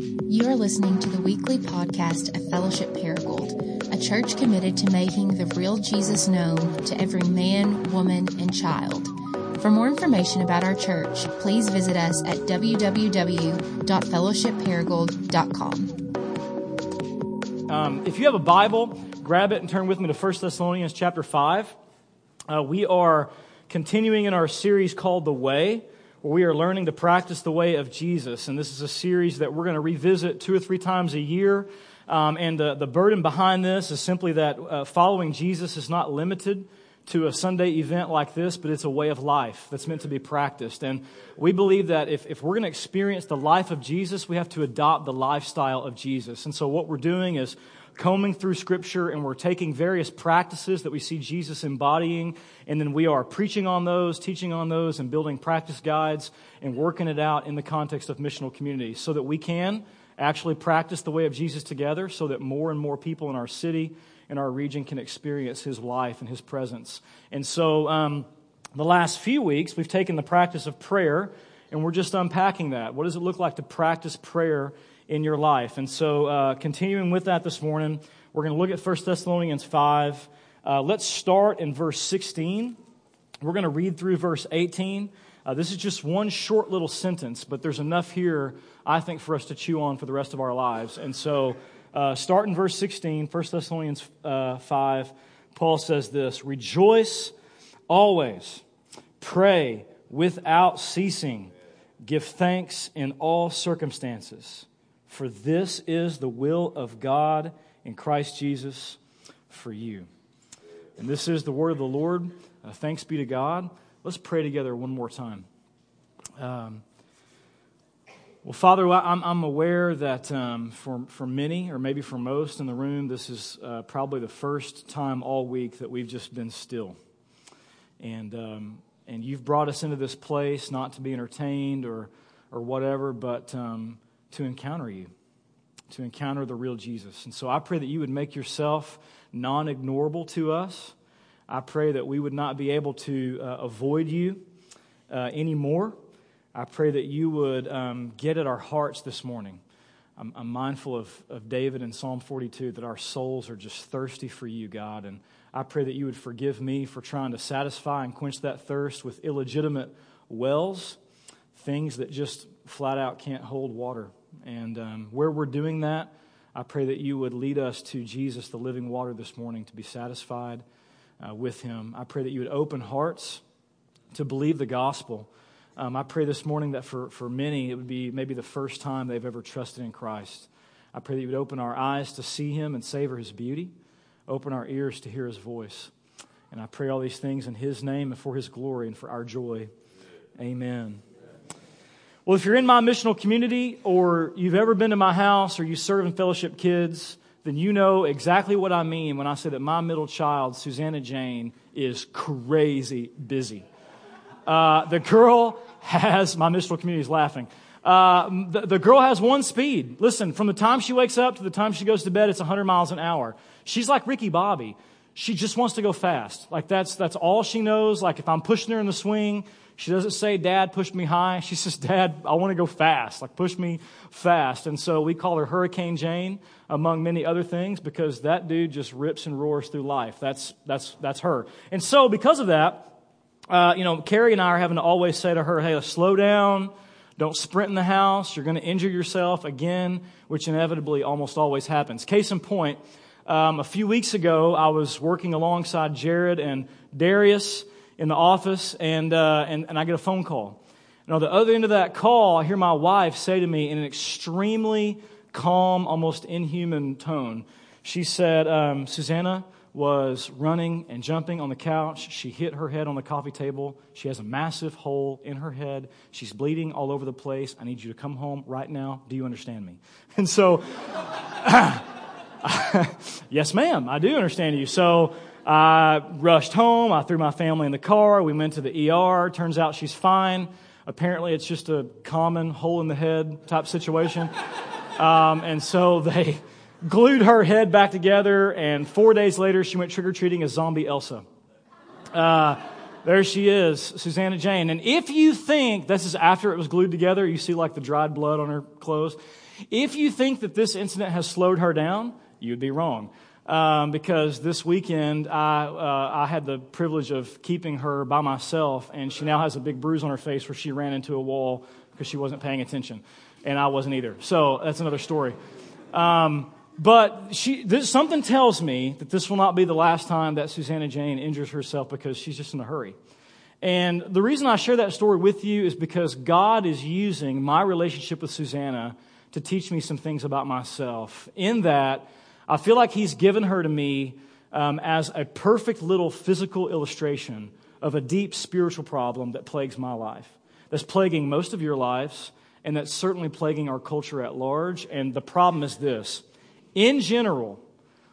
You are listening to the weekly podcast of Fellowship Paragould, a church committed to making the real Jesus known to every man, woman, and child. For more information about our church, please visit us at www.fellowshipparagould.com. Um, if you have a Bible, grab it and turn with me to 1 Thessalonians chapter 5. Uh, we are continuing in our series called The Way where we are learning to practice the way of Jesus. And this is a series that we're going to revisit two or three times a year. Um, and the, the burden behind this is simply that uh, following Jesus is not limited to a Sunday event like this, but it's a way of life that's meant to be practiced. And we believe that if, if we're going to experience the life of Jesus, we have to adopt the lifestyle of Jesus. And so what we're doing is combing through Scripture and we're taking various practices that we see Jesus embodying, and then we are preaching on those, teaching on those, and building practice guides and working it out in the context of missional communities so that we can actually practice the way of Jesus together so that more and more people in our city and our region can experience his life and his presence. And so, um, the last few weeks, we've taken the practice of prayer and we're just unpacking that. What does it look like to practice prayer in your life. And so, uh, continuing with that this morning, we're going to look at 1 Thessalonians 5. Uh, let's start in verse 16. We're going to read through verse 18. Uh, this is just one short little sentence, but there's enough here, I think, for us to chew on for the rest of our lives. And so, uh, start in verse 16, 1 Thessalonians uh, 5. Paul says this Rejoice always, pray without ceasing, give thanks in all circumstances for this is the will of God in Christ Jesus for you. And this is the word of the Lord. Uh, thanks be to God. Let's pray together one more time. Um, well, Father, I'm, I'm aware that um, for, for many, or maybe for most in the room, this is uh, probably the first time all week that we've just been still. And, um, and you've brought us into this place not to be entertained or, or whatever, but um, to encounter you, to encounter the real Jesus. And so I pray that you would make yourself non ignorable to us. I pray that we would not be able to uh, avoid you uh, anymore. I pray that you would um, get at our hearts this morning. I'm, I'm, mindful of, of David in Psalm 42 that our souls are just thirsty for you, God. And I pray that you would forgive me for trying to satisfy and quench that thirst with illegitimate wells, things that just flat out can't hold water. And um, where we're doing that, I pray that you would lead us to Jesus, the living water, this morning to be satisfied uh, with him. I pray that you would open hearts to believe the gospel. Um, I pray this morning that for, for many, it would be maybe the first time they've ever trusted in Christ. I pray that you would open our eyes to see him and savor his beauty, open our ears to hear his voice. And I pray all these things in his name and for his glory and for our joy. Amen. Well, if you're in my missional community or you've ever been to my house or you serve in fellowship kids, then you know exactly what I mean when I say that my middle child, Susanna Jane, is crazy busy. Uh, the girl has, my missional community is laughing. Uh, the, the girl has one speed. Listen, from the time she wakes up to the time she goes to bed, it's 100 miles an hour. She's like Ricky Bobby. She just wants to go fast. Like that's, that's all she knows. Like if I'm pushing her in the swing, she doesn't say, Dad, push me high. She says, Dad, I want to go fast. Like, push me fast. And so we call her Hurricane Jane, among many other things, because that dude just rips and roars through life. That's, that's, that's her. And so, because of that, uh, you know, Carrie and I are having to always say to her, hey, slow down. Don't sprint in the house. You're going to injure yourself again, which inevitably almost always happens. Case in point, um, a few weeks ago, I was working alongside Jared and Darius in the office, and, uh, and, and I get a phone call. And on the other end of that call, I hear my wife say to me in an extremely calm, almost inhuman tone, she said, um, Susanna was running and jumping on the couch. She hit her head on the coffee table. She has a massive hole in her head. She's bleeding all over the place. I need you to come home right now. Do you understand me? And so, yes, ma'am, I do understand you. So, I rushed home. I threw my family in the car. We went to the ER. Turns out she's fine. Apparently, it's just a common hole in the head type situation. Um, and so they glued her head back together, and four days later, she went trick or treating as zombie Elsa. Uh, There she is, Susanna Jane. And if you think, this is after it was glued together, you see like the dried blood on her clothes. If you think that this incident has slowed her down, you'd be wrong. Um, because this weekend I, uh, I had the privilege of keeping her by myself, and she now has a big bruise on her face where she ran into a wall because she wasn't paying attention, and I wasn't either. So that's another story. Um, but she, this, something tells me that this will not be the last time that Susanna Jane injures herself because she's just in a hurry. And the reason I share that story with you is because God is using my relationship with Susanna to teach me some things about myself. In that, I feel like He's given her to me um, as a perfect little physical illustration of a deep spiritual problem that plagues my life, that's plaguing most of your lives, and that's certainly plaguing our culture at large. And the problem is this in general,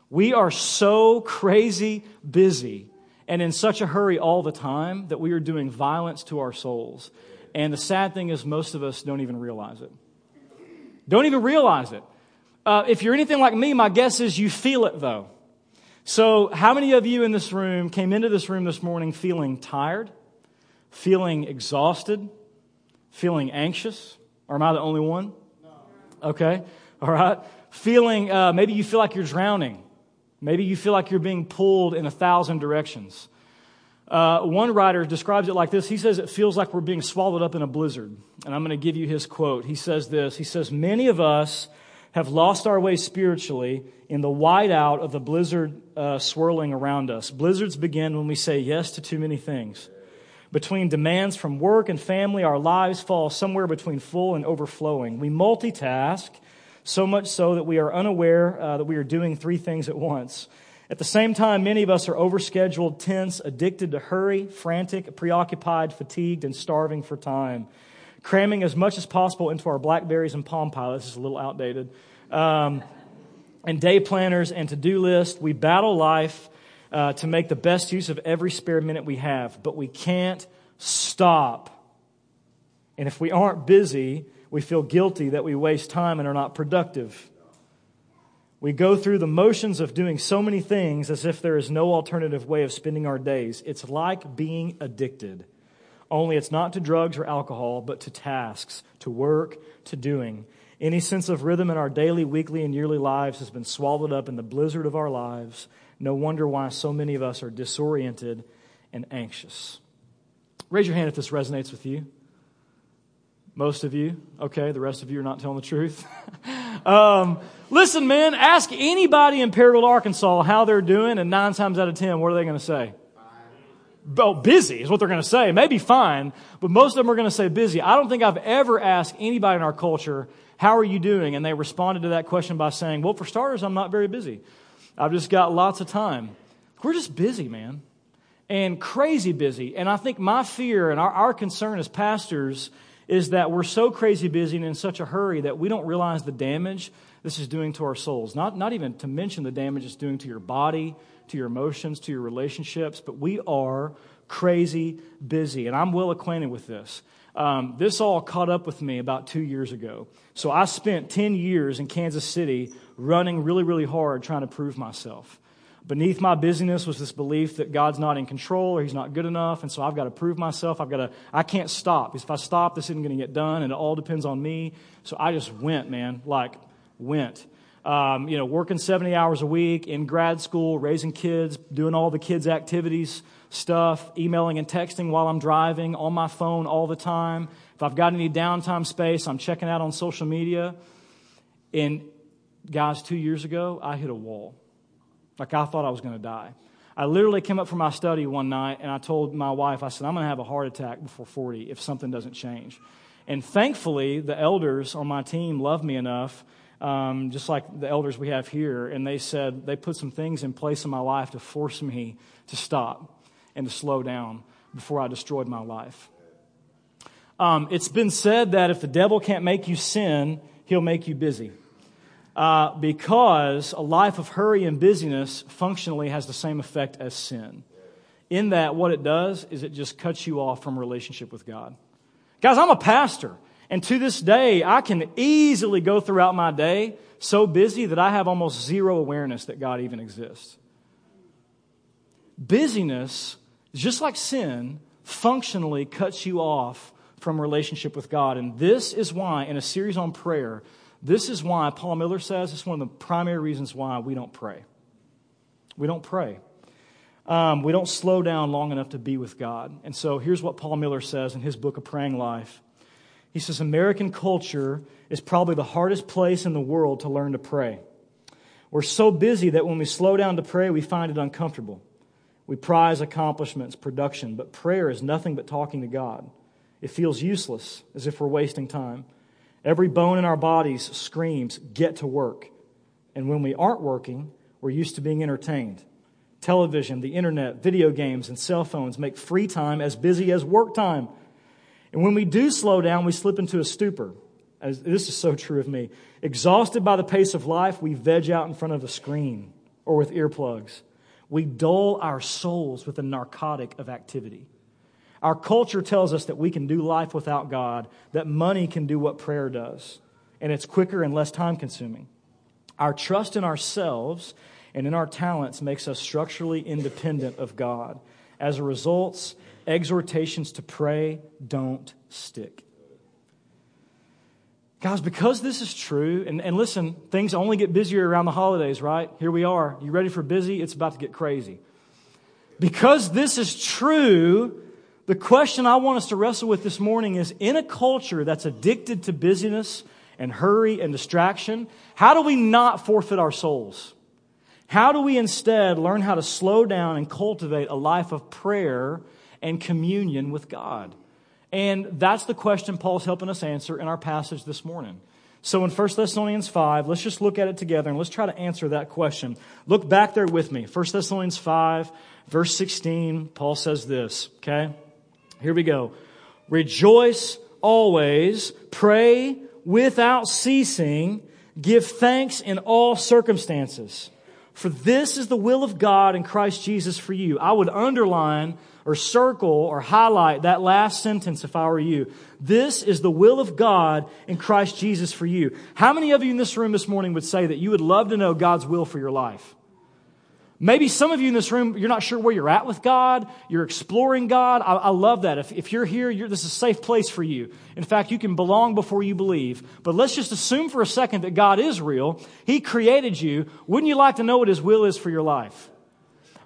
we are so crazy busy and in such a hurry all the time that we are doing violence to our souls. And the sad thing is, most of us don't even realize it. Don't even realize it. Uh, if you're anything like me, my guess is you feel it though. So, how many of you in this room came into this room this morning feeling tired, feeling exhausted, feeling anxious? Or am I the only one? No. Okay. All right feeling, uh, maybe you feel like you're drowning. Maybe you feel like you're being pulled in a thousand directions. Uh, one writer describes it like this. He says it feels like we're being swallowed up in a blizzard. And I'm going to give you his quote. He says this He says, Many of us have lost our way spiritually in the whiteout of the blizzard uh, swirling around us. Blizzards begin when we say yes to too many things. Between demands from work and family, our lives fall somewhere between full and overflowing. We multitask so much so that we are unaware uh, that we are doing three things at once. At the same time, many of us are overscheduled, tense, addicted to hurry, frantic, preoccupied, fatigued, and starving for time. Cramming as much as possible into our Blackberries and Palm Pilots is a little outdated. Um, and day planners and to do lists. We battle life uh, to make the best use of every spare minute we have, but we can't stop. And if we aren't busy, we feel guilty that we waste time and are not productive. We go through the motions of doing so many things as if there is no alternative way of spending our days. It's like being addicted. Only it's not to drugs or alcohol, but to tasks, to work, to doing. Any sense of rhythm in our daily, weekly, and yearly lives has been swallowed up in the blizzard of our lives. No wonder why so many of us are disoriented and anxious. Raise your hand if this resonates with you. Most of you. Okay, the rest of you are not telling the truth. um, listen, man, ask anybody in Paragould, Arkansas how they're doing, and nine times out of ten, what are they going to say? Oh, busy is what they're going to say. Maybe fine, but most of them are going to say busy. I don't think I've ever asked anybody in our culture, how are you doing? And they responded to that question by saying, well, for starters, I'm not very busy. I've just got lots of time. We're just busy, man. And crazy busy. And I think my fear and our, our concern as pastors is that we're so crazy busy and in such a hurry that we don't realize the damage this is doing to our souls. Not, not even to mention the damage it's doing to your body, to your emotions, to your relationships, but we are crazy busy. And I'm well acquainted with this. Um, this all caught up with me about two years ago. So I spent 10 years in Kansas City running really, really hard trying to prove myself. Beneath my busyness was this belief that God's not in control or He's not good enough, and so I've got to prove myself. I've got to, I can't stop. Because if I stop, this isn't going to get done, and it all depends on me. So I just went, man, like, went. Um, you know, working 70 hours a week in grad school, raising kids, doing all the kids' activities stuff, emailing and texting while I'm driving, on my phone all the time. If I've got any downtime space, I'm checking out on social media. And guys, two years ago, I hit a wall. Like I thought I was going to die. I literally came up from my study one night and I told my wife, I said, I'm going to have a heart attack before 40 if something doesn't change. And thankfully, the elders on my team loved me enough, um, just like the elders we have here, and they said they put some things in place in my life to force me to stop and to slow down before I destroyed my life. Um, it's been said that if the devil can't make you sin, he'll make you busy uh, because a life of hurry and busyness functionally has the same effect as sin. In that, what it does is it just cuts you off from relationship with God. Guys, I'm a pastor, and to this day, I can easily go throughout my day so busy that I have almost zero awareness that God even exists. Busyness just like sin functionally cuts you off from relationship with God. And this is why, in a series on prayer, this is why Paul Miller says it's one of the primary reasons why we don't pray. We don't pray. Um, we don't slow down long enough to be with God. And so here's what Paul Miller says in his book, A Praying Life. He says, American culture is probably the hardest place in the world to learn to pray. We're so busy that when we slow down to pray, we find it uncomfortable. We prize accomplishments, production, but prayer is nothing but talking to God. It feels useless, as if we're wasting time. Every bone in our bodies screams, get to work. And when we aren't working, we're used to being entertained. Television, the internet, video games, and cell phones make free time as busy as work time. And when we do slow down, we slip into a stupor. As, this is so true of me. Exhausted by the pace of life, we veg out in front of a screen or with earplugs. We dull our souls with a narcotic of activity. Our culture tells us that we can do life without God, that money can do what prayer does, and it's quicker and less time consuming. Our trust in ourselves and in our talents makes us structurally independent of God. As a result, exhortations to pray don't stick. Guys, because this is true, and, and listen, things only get busier around the holidays, right? Here we are. You ready for busy? It's about to get crazy. Because this is true, the question I want us to wrestle with this morning is in a culture that's addicted to busyness and hurry and distraction, how do we not forfeit our souls? How do we instead learn how to slow down and cultivate a life of prayer and communion with God? And that's the question Paul's helping us answer in our passage this morning. So in 1 Thessalonians 5, let's just look at it together and let's try to answer that question. Look back there with me. 1 Thessalonians 5, verse 16, Paul says this, okay? Here we go. Rejoice always, pray without ceasing, give thanks in all circumstances. For this is the will of God in Christ Jesus for you. I would underline or circle or highlight that last sentence if I were you. This is the will of God in Christ Jesus for you. How many of you in this room this morning would say that you would love to know God's will for your life? Maybe some of you in this room, you're not sure where you're at with God. You're exploring God. I, I love that. If, if you're here, you're, this is a safe place for you. In fact, you can belong before you believe. But let's just assume for a second that God is real. He created you. Wouldn't you like to know what His will is for your life?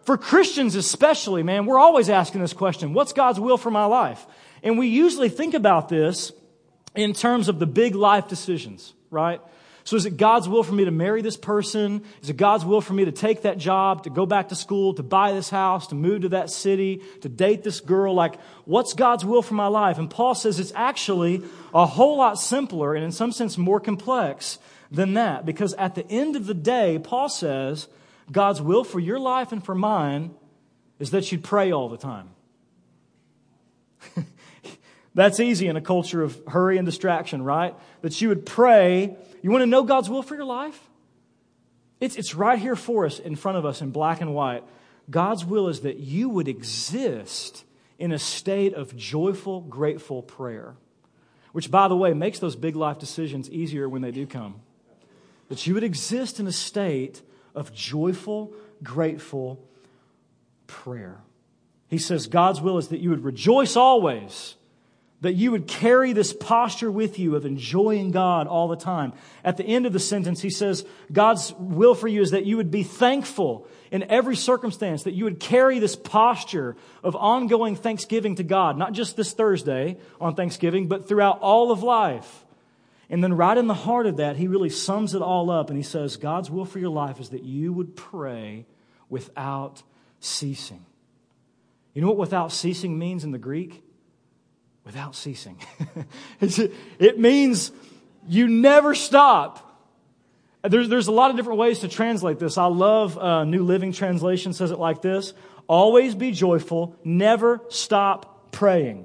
For Christians especially, man, we're always asking this question What's God's will for my life? And we usually think about this in terms of the big life decisions, right? So is it God's will for me to marry this person? Is it God's will for me to take that job, to go back to school, to buy this house, to move to that city, to date this girl? Like, what's God's will for my life? And Paul says it's actually a whole lot simpler and in some sense more complex than that. Because at the end of the day, Paul says God's will for your life and for mine is that you'd pray all the time. That's easy in a culture of hurry and distraction, right? That you would pray you want to know God's will for your life? It's, it's right here for us in front of us in black and white. God's will is that you would exist in a state of joyful, grateful prayer, which, by the way, makes those big life decisions easier when they do come. That you would exist in a state of joyful, grateful prayer. He says God's will is that you would rejoice always that you would carry this posture with you of enjoying God all the time. At the end of the sentence, he says, God's will for you is that you would be thankful in every circumstance, that you would carry this posture of ongoing thanksgiving to God, not just this Thursday on Thanksgiving, but throughout all of life. And then, right in the heart of that, he really sums it all up and he says, God's will for your life is that you would pray without ceasing. You know what without ceasing means in the Greek? without ceasing. it means you never stop. There's, there's a lot of different ways to translate this. I love uh, New Living Translation says it like this Always be joyful, never stop praying.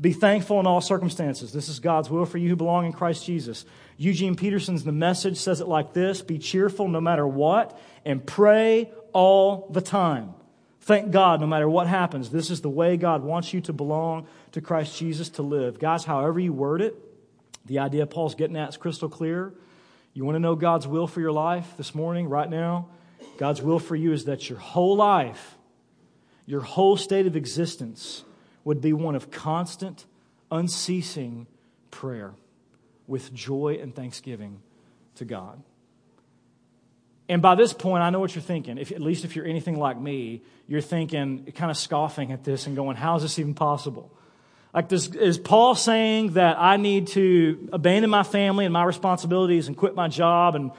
Be thankful in all circumstances. This is God's will for you who belong in Christ Jesus. Eugene Peterson's The Message says it like this Be cheerful no matter what, and pray all the time. Thank God no matter what happens. This is the way God wants you to belong to Christ Jesus to live. Guys, however you word it, the idea Paul's getting at is crystal clear. You want to know God's will for your life this morning, right now? God's will for you is that your whole life, your whole state of existence would be one of constant, unceasing prayer with joy and thanksgiving to God. And by this point, I know what you're thinking. If, at least if you're anything like me, you're thinking, kind of scoffing at this and going, how is this even possible? Like, this, is Paul saying that I need to abandon my family and my responsibilities and quit my job and,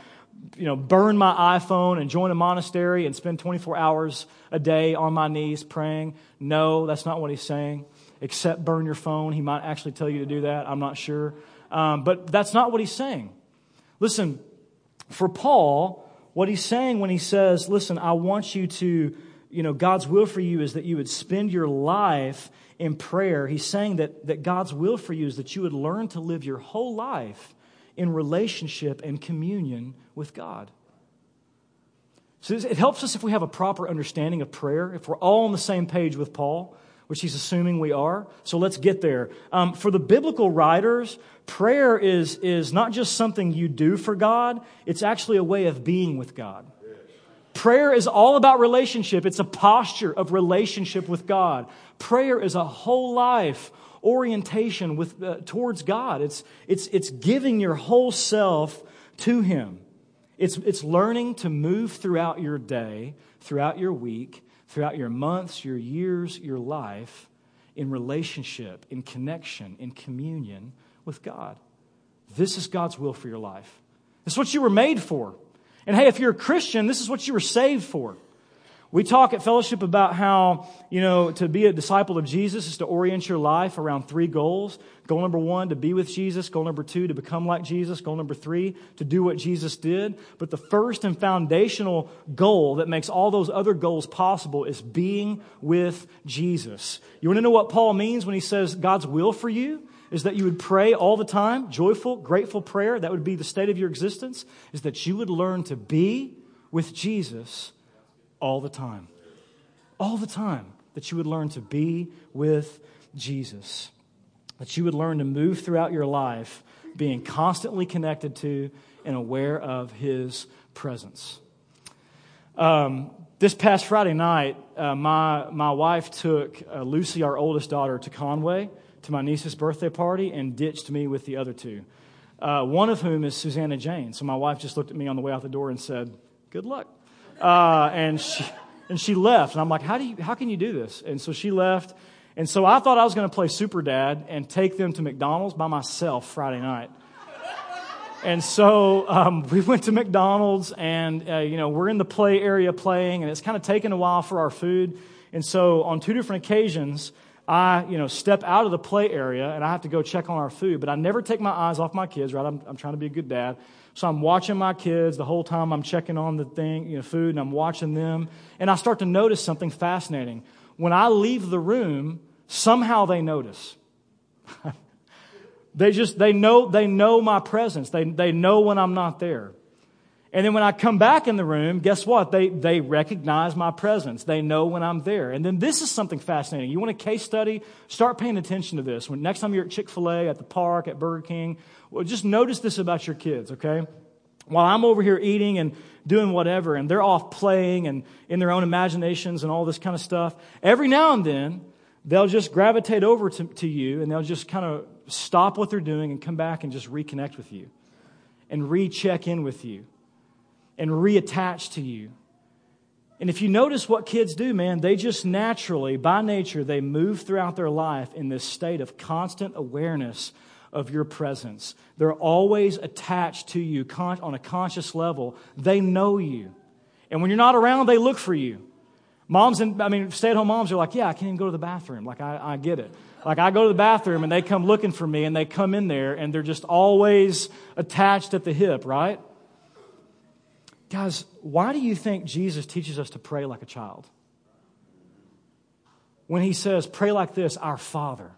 you know, burn my iPhone and join a monastery and spend 24 hours a day on my knees praying? No, that's not what he's saying. Except burn your phone. He might actually tell you to do that. I'm not sure. Um, but that's not what he's saying. Listen, for Paul, what he's saying when he says, listen, I want you to, you know, God's will for you is that you would spend your life in prayer. He's saying that, that God's will for you is that you would learn to live your whole life in relationship and communion with God. So it helps us if we have a proper understanding of prayer, if we're all on the same page with Paul, which he's assuming we are. So let's get there. Um, for the biblical writers, prayer is, is not just something you do for God, it's actually a way of being with God. Prayer is all about relationship. It's a posture of relationship with God. Prayer is a whole life orientation with, uh, towards God. It's, it's, it's giving your whole self to Him. It's, it's learning to move throughout your day, throughout your week, throughout your months, your years, your life in relationship, in connection, in communion with God. This is God's will for your life. Is what you were made for. And hey, if you're a Christian, this is what you were saved for. We talk at fellowship about how, you know, to be a disciple of Jesus is to orient your life around three goals. Goal number one, to be with Jesus. Goal number two, to become like Jesus. Goal number three, to do what Jesus did. But the first and foundational goal that makes all those other goals possible is being with Jesus. You want to know what Paul means when he says God's will for you? Is that you would pray all the time, joyful, grateful prayer. That would be the state of your existence. Is that you would learn to be with Jesus all the time. All the time. That you would learn to be with Jesus. That you would learn to move throughout your life being constantly connected to and aware of His presence. Um, this past Friday night, uh, my, my wife took uh, Lucy, our oldest daughter, to Conway to my niece's birthday party and ditched me with the other two. Uh, one of whom is Susanna Jane. So my wife just looked at me on the way out the door and said, Good luck. Uh, and she and she left. And I'm like, how do you, how can you do this? And so she left. And so I thought I was going to play super dad and take them to McDonald's by myself Friday night. And so um, we went to McDonald's, and uh, you know we're in the play area playing, and it's kind of taken a while for our food. And so on two different occasions, I you know step out of the play area, and I have to go check on our food. But I never take my eyes off my kids. Right, I'm, I'm trying to be a good dad. So I'm watching my kids the whole time I'm checking on the thing, you know, food, and I'm watching them. And I start to notice something fascinating. When I leave the room, somehow they notice. they just, they know, they know my presence. They, they know when I'm not there. And then when I come back in the room, guess what? They, they recognize my presence. They know when I'm there. And then this is something fascinating. You want a case study? Start paying attention to this. When next time you're at Chick-fil-A, at the park, at Burger King, well, just notice this about your kids, okay? While I'm over here eating and doing whatever, and they're off playing and in their own imaginations and all this kind of stuff, every now and then, they'll just gravitate over to, to you and they'll just kind of stop what they're doing and come back and just reconnect with you and recheck in with you and reattach to you. And if you notice what kids do, man, they just naturally, by nature, they move throughout their life in this state of constant awareness of your presence. They're always attached to you on a conscious level. They know you. And when you're not around, they look for you. Moms and, I mean, stay at home moms are like, yeah, I can't even go to the bathroom. Like, I, I get it. Like, I go to the bathroom and they come looking for me and they come in there and they're just always attached at the hip, right? Guys, why do you think Jesus teaches us to pray like a child? When he says, pray like this, our Father.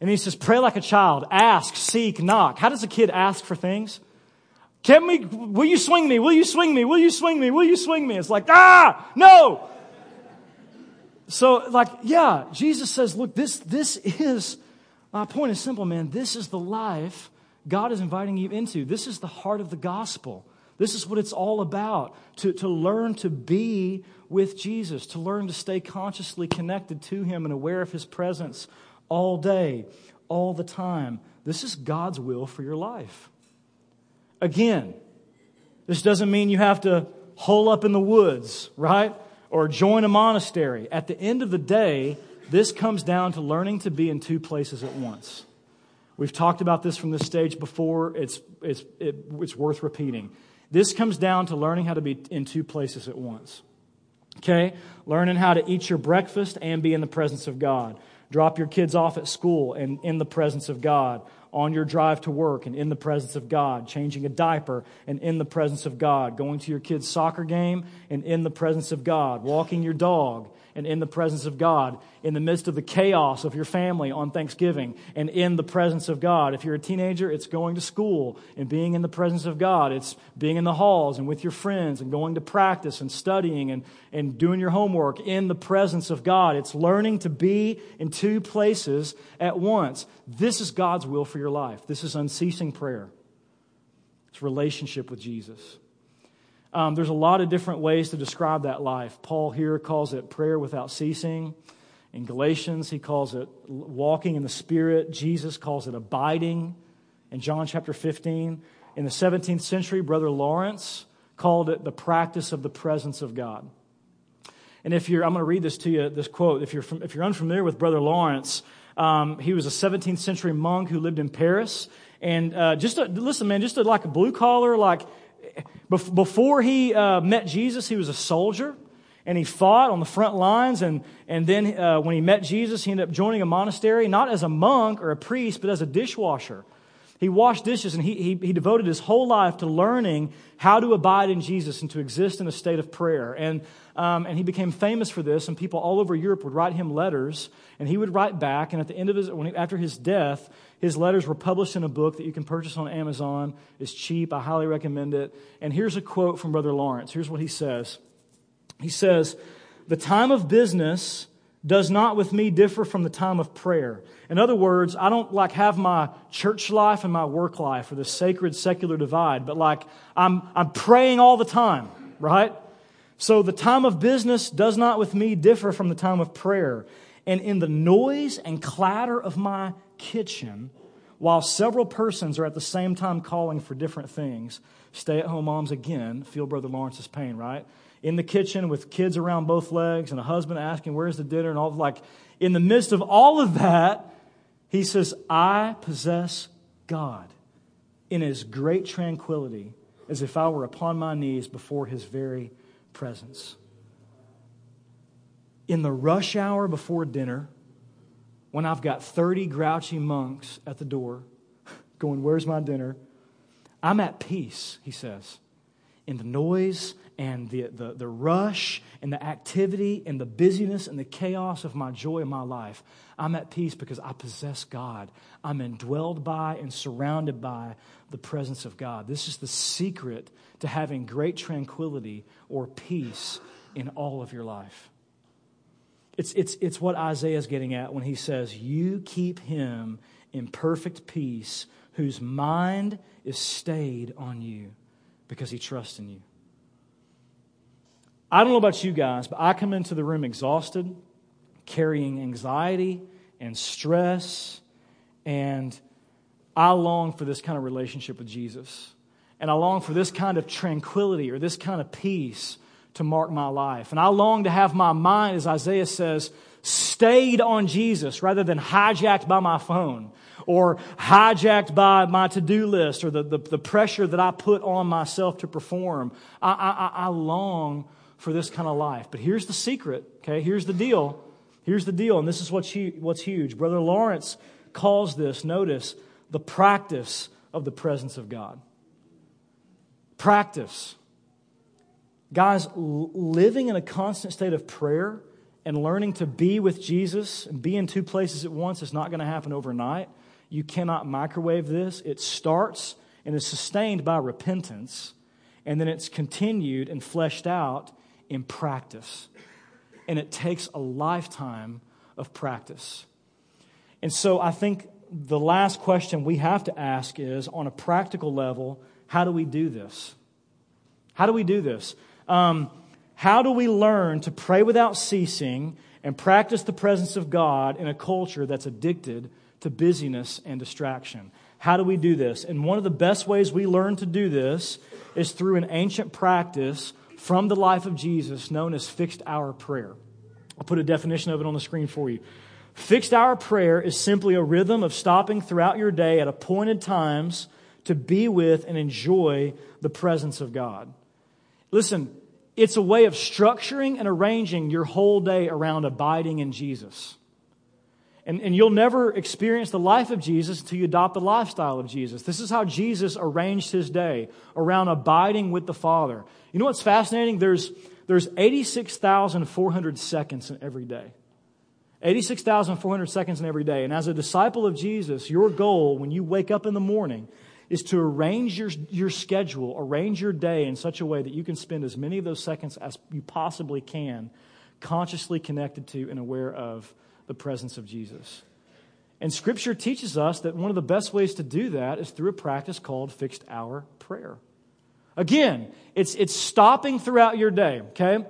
And he says, pray like a child, ask, seek, knock. How does a kid ask for things? Can we, will you swing me? Will you swing me? Will you swing me? Will you swing me? It's like, ah, no. So, like, yeah, Jesus says, look, this, this is, my point is simple, man. This is the life God is inviting you into. This is the heart of the gospel This is what it's all about to, to learn to be with Jesus, to learn to stay consciously connected to Him and aware of His presence all day, all the time. This is God's will for your life. Again, this doesn't mean you have to hole up in the woods, right? Or join a monastery. At the end of the day, this comes down to learning to be in two places at once. We've talked about this from this stage before. It's, it's, it, it's worth repeating. This comes down to learning how to be in two places at once. Okay? Learning how to eat your breakfast and be in the presence of God. Drop your kids off at school and in the presence of God on your drive to work and in the presence of God, changing a diaper and in the presence of God, going to your kid's soccer game and in the presence of God, walking your dog and in the presence of God, in the midst of the chaos of your family on Thanksgiving and in the presence of God. If you're a teenager, it's going to school and being in the presence of God. It's being in the halls and with your friends and going to practice and studying and, and doing your homework in the presence of God. It's learning to be in two places at once. This is God's will for your life. This is unceasing prayer. It's relationship with Jesus. Um, there's a lot of different ways to describe that life. Paul here calls it prayer without ceasing. In Galatians, he calls it walking in the Spirit. Jesus calls it abiding. In John chapter 15, in the 17th century, Brother Lawrence called it the practice of the presence of God. And if you're, I'm going to read this to you, this quote. If you're, from, if you're unfamiliar with Brother Lawrence, um, he was a 17th century monk who lived in Paris. And uh, just a, listen, man, just a, like a blue collar, like before he uh, met Jesus, he was a soldier and he fought on the front lines. And, and then uh, when he met Jesus, he ended up joining a monastery, not as a monk or a priest, but as a dishwasher. He washed dishes and he, he, he, devoted his whole life to learning how to abide in Jesus and to exist in a state of prayer. And, um, and he became famous for this, and people all over Europe would write him letters, and he would write back. And at the end of his, when he, after his death, his letters were published in a book that you can purchase on Amazon. It's cheap. I highly recommend it. And here's a quote from Brother Lawrence. Here's what he says. He says, The time of business does not with me differ from the time of prayer. In other words, I don't like have my church life and my work life or the sacred secular divide, but like I'm, I'm praying all the time, right? So the time of business does not with me differ from the time of prayer. And in the noise and clatter of my kitchen, while several persons are at the same time calling for different things, stay at home moms again feel Brother Lawrence's pain, right? In the kitchen with kids around both legs and a husband asking, Where's the dinner? And all like, in the midst of all of that, he says, I possess God in his great tranquility as if I were upon my knees before his very presence. In the rush hour before dinner, when I've got 30 grouchy monks at the door going, Where's my dinner? I'm at peace, he says. In the noise and the, the, the rush and the activity and the busyness and the chaos of my joy in my life, I'm at peace because I possess God. I'm indwelled by and surrounded by the presence of God. This is the secret to having great tranquility or peace in all of your life. It's, it's, it's what Isaiah is getting at when he says, You keep him in perfect peace whose mind is stayed on you because he trusts in you. I don't know about you guys, but I come into the room exhausted, carrying anxiety and stress, and I long for this kind of relationship with Jesus. And I long for this kind of tranquility or this kind of peace to mark my life. And I long to have my mind, as Isaiah says, stayed on Jesus rather than hijacked by my phone or hijacked by my to do list or the, the, the, pressure that I put on myself to perform. I, I, I long for this kind of life. But here's the secret, okay? Here's the deal. Here's the deal, and this is what's, what's huge. Brother Lawrence calls this, notice, the practice of the presence of God. Practice. Guys, living in a constant state of prayer and learning to be with Jesus and be in two places at once is not going to happen overnight. You cannot microwave this. It starts and is sustained by repentance, and then it's continued and fleshed out in practice. And it takes a lifetime of practice. And so I think the last question we have to ask is on a practical level, how do we do this? How do we do this? Um, how do we learn to pray without ceasing and practice the presence of God in a culture that's addicted to busyness and distraction? How do we do this? And one of the best ways we learn to do this is through an ancient practice from the life of Jesus known as fixed hour prayer. I'll put a definition of it on the screen for you. Fixed hour prayer is simply a rhythm of stopping throughout your day at appointed times to be with and enjoy the presence of God. Listen, it's a way of structuring and arranging your whole day around abiding in Jesus. And, and you'll never experience the life of Jesus until you adopt the lifestyle of Jesus. This is how Jesus arranged his day around abiding with the Father. You know what's fascinating? There's, there's 86,400 seconds in every day. 86,400 seconds in every day. And as a disciple of Jesus, your goal when you wake up in the morning is to arrange your, your schedule, arrange your day in such a way that you can spend as many of those seconds as you possibly can consciously connected to and aware of the presence of Jesus. And Scripture teaches us that one of the best ways to do that is through a practice called fixed hour prayer. Again, it's, it's stopping throughout your day, okay?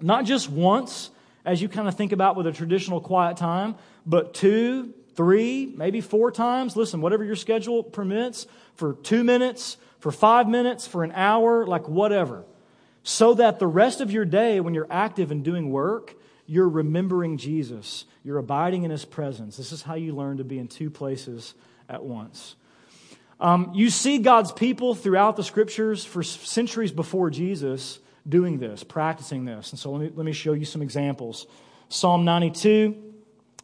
Not just once, as you kind of think about with a traditional quiet time, but two, three, maybe four times. Listen, whatever your schedule permits, for two minutes, for five minutes, for an hour, like whatever. So that the rest of your day, when you're active and doing work, you're remembering Jesus. You're abiding in his presence. This is how you learn to be in two places at once. Um, you see God's people throughout the scriptures for centuries before Jesus doing this, practicing this. And so let me, let me show you some examples. Psalm 92,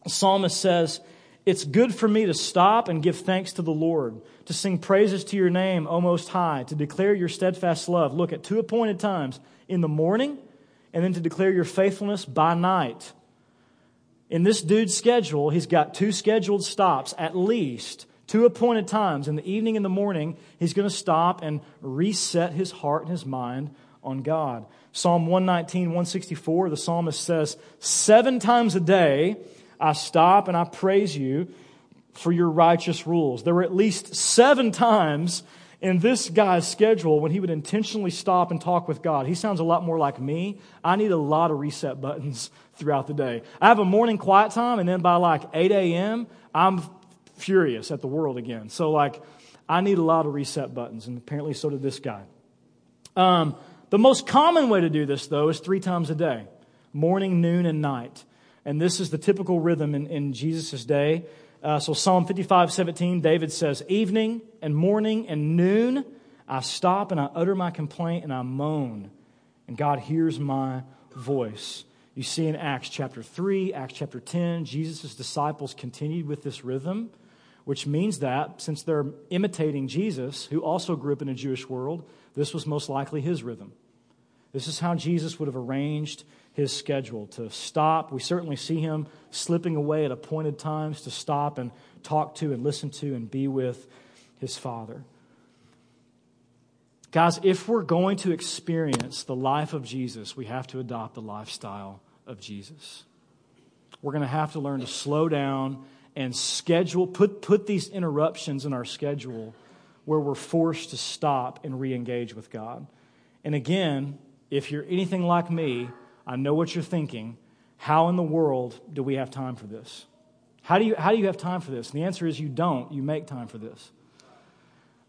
the psalmist says, It's good for me to stop and give thanks to the Lord, to sing praises to your name, O Most High, to declare your steadfast love. Look, at two appointed times in the morning and then to declare your faithfulness by night. In this dude's schedule, he's got two scheduled stops at least, two appointed times. In the evening and the morning, he's going to stop and reset his heart and his mind on God. Psalm 119, 164, the psalmist says, Seven times a day I stop and I praise you for your righteous rules. There were at least seven times in this guy's schedule when he would intentionally stop and talk with God. He sounds a lot more like me. I need a lot of reset buttons throughout the day. I have a morning quiet time, and then by like 8 a.m., I'm furious at the world again. So, like, I need a lot of reset buttons, and apparently so did this guy. Um, the most common way to do this, though, is three times a day morning, noon, and night. And this is the typical rhythm in, in Jesus' day. Uh, so Psalm 55, 17, David says, Evening and morning and noon, I stop and I utter my complaint and I moan, and God hears my voice. You see in Acts chapter 3, Acts chapter 10, Jesus' disciples continued with this rhythm, which means that since they're imitating Jesus, who also grew up in a Jewish world, this was most likely his rhythm. This is how Jesus would have arranged his schedule to stop. We certainly see him slipping away at appointed times to stop and talk to and listen to and be with his Father. Guys, if we're going to experience the life of Jesus, we have to adopt the lifestyle of Jesus. We're going to have to learn to slow down and schedule, put, put these interruptions in our schedule where we're forced to stop and re engage with God. And again, if you're anything like me, I know what you're thinking. How in the world do we have time for this? How do you, how do you have time for this? And the answer is you don't. You make time for this.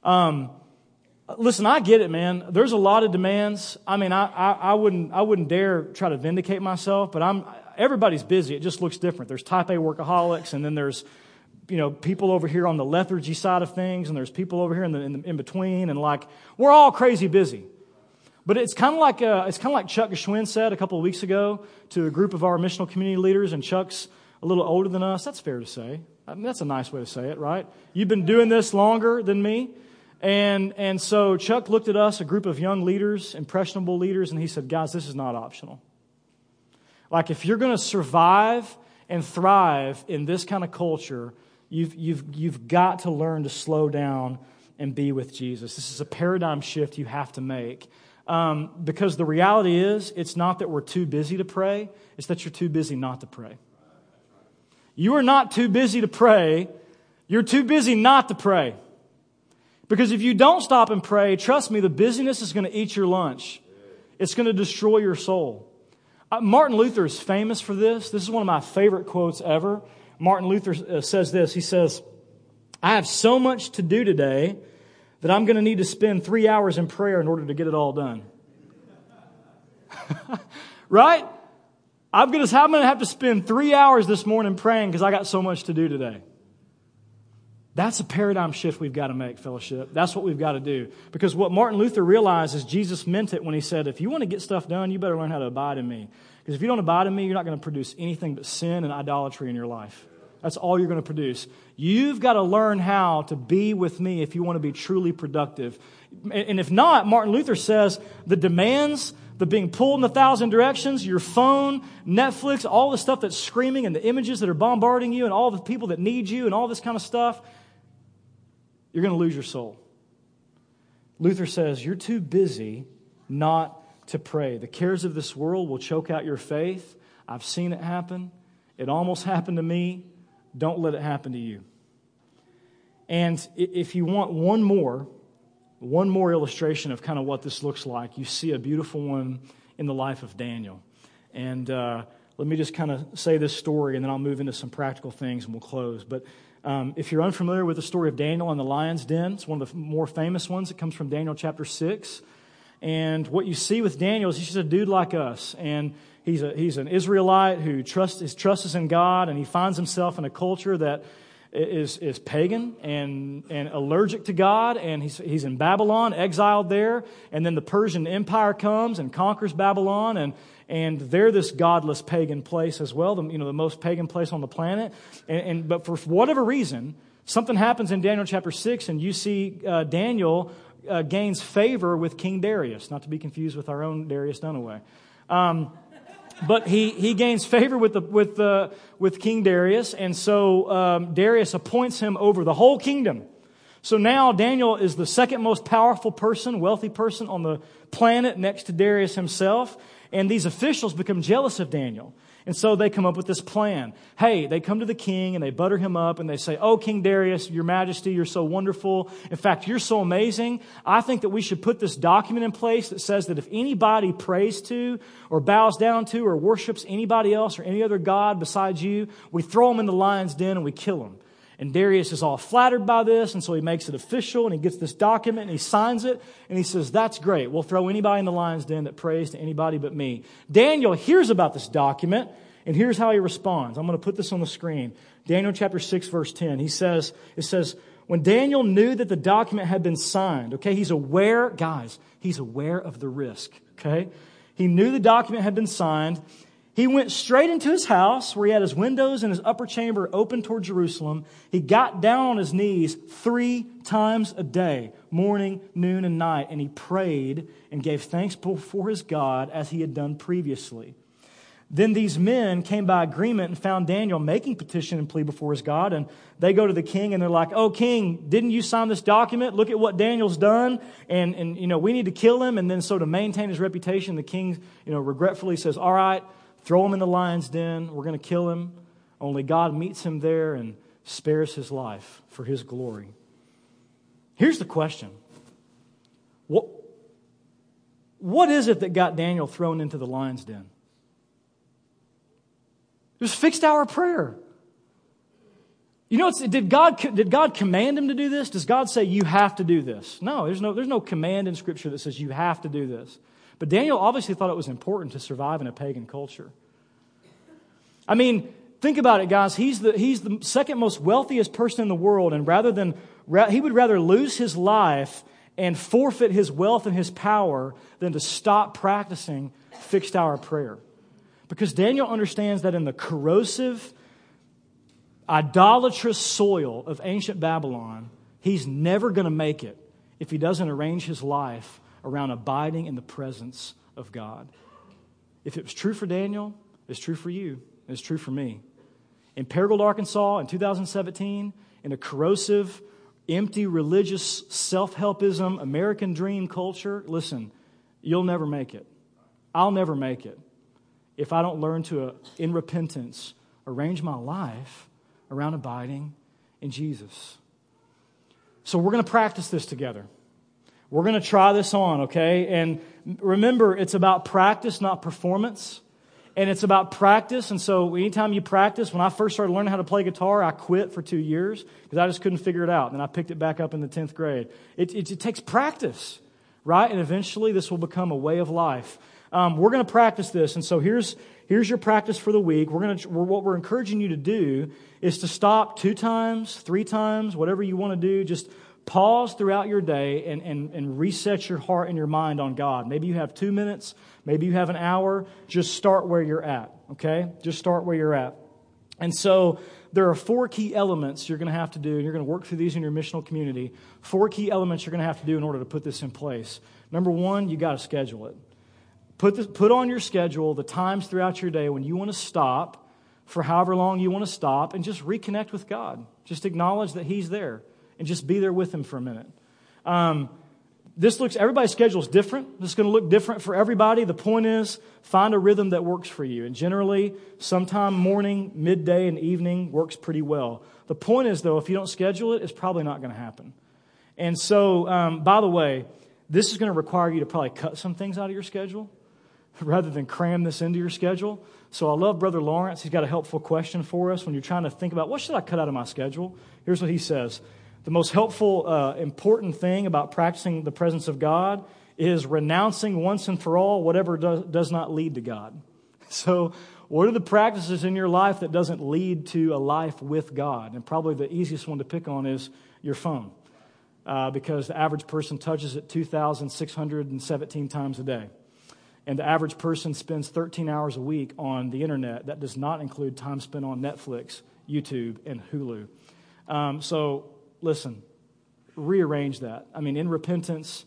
Um, listen, I get it, man. There's a lot of demands. I mean, I, I, I, wouldn't, I wouldn't dare try to vindicate myself, but I'm, everybody's busy. It just looks different. There's type A workaholics, and then there's you know people over here on the lethargy side of things, and there's people over here in the, in, the, in between, and like we're all crazy busy. But it's kind of like uh, it's kind of like Chuck Geschwin said a couple of weeks ago to a group of our missional community leaders, and Chuck's a little older than us. That's fair to say. I mean, that's a nice way to say it, right? You've been doing this longer than me. And, and so Chuck looked at us, a group of young leaders, impressionable leaders, and he said, Guys, this is not optional. Like, if you're going to survive and thrive in this kind of culture, you've, you've, you've got to learn to slow down and be with Jesus. This is a paradigm shift you have to make. Um, because the reality is, it's not that we're too busy to pray, it's that you're too busy not to pray. You are not too busy to pray, you're too busy not to pray. Because if you don't stop and pray, trust me, the busyness is going to eat your lunch. It's going to destroy your soul. Uh, Martin Luther is famous for this. This is one of my favorite quotes ever. Martin Luther uh, says this. He says, I have so much to do today that I'm going to need to spend three hours in prayer in order to get it all done. right? I'm going, to, I'm going to have to spend three hours this morning praying because I got so much to do today. That's a paradigm shift we've got to make, fellowship. That's what we've got to do. Because what Martin Luther realized is Jesus meant it when he said, if you want to get stuff done, you better learn how to abide in me. Because if you don't abide in me, you're not going to produce anything but sin and idolatry in your life. That's all you're going to produce. You've got to learn how to be with me if you want to be truly productive. And if not, Martin Luther says the demands, the being pulled in a thousand directions, your phone, Netflix, all the stuff that's screaming and the images that are bombarding you and all the people that need you and all this kind of stuff, you're going to lose your soul. Luther says, You're too busy not to pray. The cares of this world will choke out your faith. I've seen it happen. It almost happened to me. Don't let it happen to you. And if you want one more, one more illustration of kind of what this looks like, you see a beautiful one in the life of Daniel. And uh, let me just kind of say this story, and then I'll move into some practical things and we'll close. But um, if you're unfamiliar with the story of Daniel and the lion's den, it's one of the more famous ones. It comes from Daniel chapter 6. And what you see with Daniel is he's just a dude like us. And he's, a, he's an Israelite who trusts, his trust is in God, and he finds himself in a culture that is, is pagan and, and allergic to God, and he's, he's in Babylon, exiled there, and then the Persian Empire comes and conquers Babylon, and, and they're this godless pagan place as well, the, you know, the most pagan place on the planet. And, and but for whatever reason, something happens in Daniel chapter 6, and you see uh, Daniel uh, gains favor with King Darius, not to be confused with our own Darius Dunaway. Um, but he, he gains favor with, the, with, the, with King Darius, and so um, Darius appoints him over the whole kingdom. So now Daniel is the second most powerful person, wealthy person on the planet next to Darius himself. And these officials become jealous of Daniel. And so they come up with this plan. Hey, they come to the king and they butter him up and they say, Oh, King Darius, your majesty, you're so wonderful. In fact, you're so amazing. I think that we should put this document in place that says that if anybody prays to or bows down to or worships anybody else or any other God besides you, we throw them in the lion's den and we kill them. And Darius is all flattered by this, and so he makes it official, and he gets this document, and he signs it, and he says, That's great. We'll throw anybody in the lion's den that prays to anybody but me. Daniel hears about this document, and here's how he responds. I'm going to put this on the screen. Daniel chapter 6, verse 10. He says, It says, When Daniel knew that the document had been signed, okay, he's aware, guys, he's aware of the risk, okay? He knew the document had been signed, he went straight into his house where he had his windows and his upper chamber open toward Jerusalem. He got down on his knees three times a day, morning, noon, and night, and he prayed and gave thanks before his God as he had done previously. Then these men came by agreement and found Daniel making petition and plea before his God. And they go to the king and they're like, Oh, king, didn't you sign this document? Look at what Daniel's done. And, and, you know, we need to kill him. And then so to maintain his reputation, the king, you know, regretfully says, All right, throw him in the lion's den. We're going to kill him. Only God meets him there and spares his life for his glory. Here's the question What, what is it that got Daniel thrown into the lion's den? It was fixed hour prayer. You know, did God, did God command him to do this? Does God say you have to do this? No, there's no, there's no command in Scripture that says you have to do this. But Daniel obviously thought it was important to survive in a pagan culture. I mean, think about it, guys. He's the, he's the second most wealthiest person in the world, and rather than, he would rather lose his life and forfeit his wealth and his power than to stop practicing fixed hour prayer. Because Daniel understands that in the corrosive, idolatrous soil of ancient Babylon, he's never going to make it if he doesn't arrange his life around abiding in the presence of God. If it was true for Daniel, it's true for you, it's true for me. In Paragould, Arkansas in 2017, in a corrosive, empty religious self helpism, American dream culture, listen, you'll never make it. I'll never make it if I don't learn to, uh, in repentance, arrange my life around abiding in Jesus. So we're going to practice this together. We're going to try this on, okay? And remember, it's about practice, not performance. And it's about practice. And so anytime you practice, when I first started learning how to play guitar, I quit for two years because I just couldn't figure it out. And then I picked it back up in the 10th grade. It, it, it takes practice, right? And eventually this will become a way of life. Um, we're going to practice this. And so here's, here's your practice for the week. We're going to, what we're encouraging you to do is to stop two times, three times, whatever you want to do. Just pause throughout your day and, and, and reset your heart and your mind on God. Maybe you have two minutes, maybe you have an hour. Just start where you're at, okay? Just start where you're at. And so there are four key elements you're going to have to do, and you're going to work through these in your missional community. Four key elements you're going to have to do in order to put this in place. Number one, you got to schedule it. Put, this, put on your schedule the times throughout your day when you want to stop for however long you want to stop and just reconnect with God. Just acknowledge that He's there and just be there with him for a minute. Um, this looks, everybody's schedule is different. This is going to look different for everybody. The point is, find a rhythm that works for you. And generally, sometime morning, midday, and evening works pretty well. The point is, though, if you don't schedule it, it's probably not going to happen. And so, um, by the way, this is going to require you to probably cut some things out of your schedule rather than cram this into your schedule. So I love Brother Lawrence. He's got a helpful question for us when you're trying to think about what should I cut out of my schedule. Here's what he says the most helpful, uh, important thing about practicing the presence of God is renouncing once and for all whatever does, does not lead to God. So, what are the practices in your life that doesn't lead to a life with God? And probably the easiest one to pick on is your phone, uh, because the average person touches it 2,617 times a day. And the average person spends 13 hours a week on the internet. That does not include time spent on Netflix, YouTube, and Hulu. Um, so, listen, rearrange that. I mean, in repentance,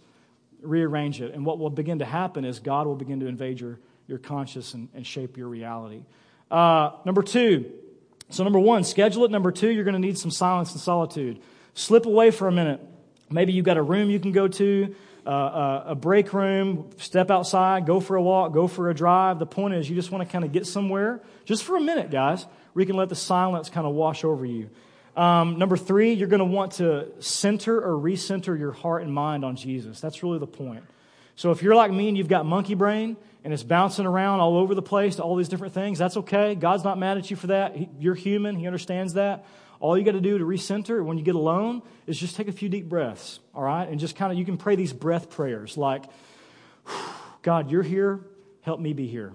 rearrange it. And what will begin to happen is God will begin to invade your, your conscience and, and shape your reality. Uh, number two, so number one, schedule it. Number two, you're going to need some silence and solitude. Slip away for a minute. Maybe you've got a room you can go to, uh, uh a break room, step outside, go for a walk, go for a drive. The point is, you just want to kind of get somewhere, just for a minute, guys, where you can let the silence kind of wash over you. Um, number three, you're going to want to center or recenter your heart and mind on Jesus. That's really the point. So if you're like me and you've got monkey brain and it's bouncing around all over the place to all these different things, that's okay. God's not mad at you for that. He, you're human. He understands that. All you got to do to recenter when you get alone is just take a few deep breaths, all right? And just kind of, you can pray these breath prayers like, God, you're here. Help me be here.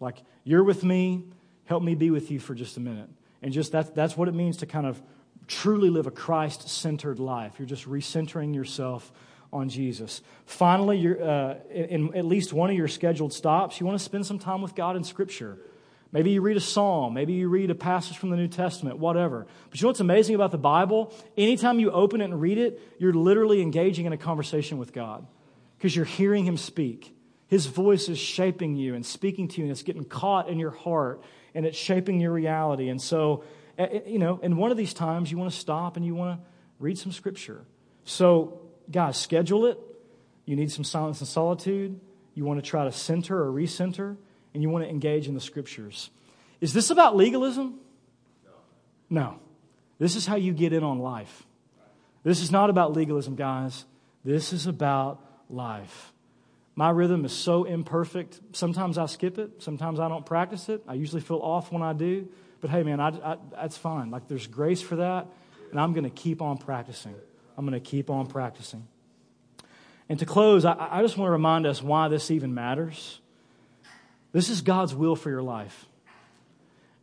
Like, you're with me. Help me be with you for just a minute. And just that's, that's what it means to kind of truly live a Christ centered life. You're just recentering yourself on Jesus. Finally, you're, uh, in, in at least one of your scheduled stops, you want to spend some time with God in Scripture. Maybe you read a psalm. Maybe you read a passage from the New Testament, whatever. But you know what's amazing about the Bible? Anytime you open it and read it, you're literally engaging in a conversation with God because you're hearing Him speak. His voice is shaping you and speaking to you, and it's getting caught in your heart and it's shaping your reality. And so, you know, in one of these times, you want to stop and you want to read some scripture. So, guys, schedule it. You need some silence and solitude. You want to try to center or recenter, and you want to engage in the scriptures. Is this about legalism? No. This is how you get in on life. This is not about legalism, guys. This is about life. My rhythm is so imperfect. Sometimes I skip it. Sometimes I don't practice it. I usually feel off when I do. But hey, man, I, I, that's fine. Like, there's grace for that. And I'm going to keep on practicing. I'm going to keep on practicing. And to close, I, I just want to remind us why this even matters. This is God's will for your life.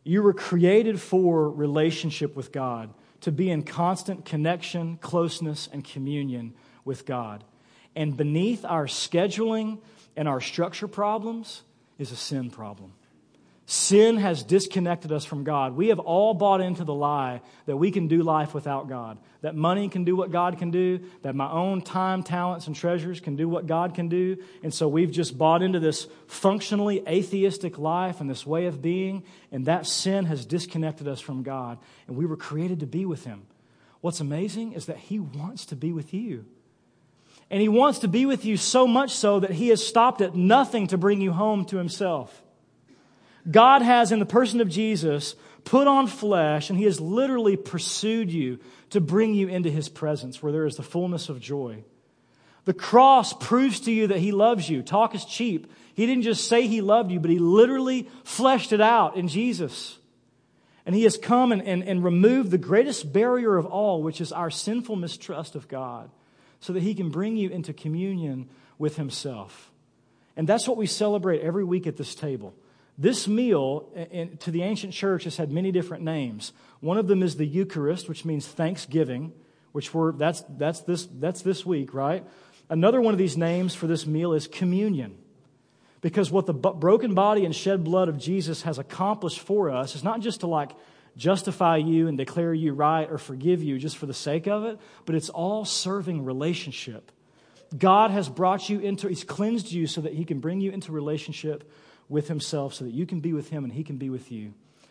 You were created for relationship with God, to be in constant connection, closeness, and communion with God. And beneath our scheduling and our structure problems is a sin problem. Sin has disconnected us from God. We have all bought into the lie that we can do life without God, that money can do what God can do, that my own time, talents, and treasures can do what God can do. And so we've just bought into this functionally atheistic life and this way of being, and that sin has disconnected us from God. And we were created to be with Him. What's amazing is that He wants to be with you. And He wants to be with you so much so that He has stopped at nothing to bring you home to Himself. God has, in the person of Jesus, put on flesh, and he has literally pursued you to bring you into his presence where there is the fullness of joy. The cross proves to you that he loves you. Talk is cheap. He didn't just say he loved you, but he literally fleshed it out in Jesus. And he has come and, and, and removed the greatest barrier of all, which is our sinful mistrust of God, so that he can bring you into communion with himself. And that's what we celebrate every week at this table. This meal in, to the ancient church has had many different names. One of them is the Eucharist, which means thanksgiving, which we're, that's, that's, this, that's this week, right? Another one of these names for this meal is communion. Because what the broken body and shed blood of Jesus has accomplished for us is not just to like justify you and declare you right or forgive you just for the sake of it, but it's all serving relationship. God has brought you into, He's cleansed you so that He can bring you into relationship with Himself so that you can be with Him and He can be with you.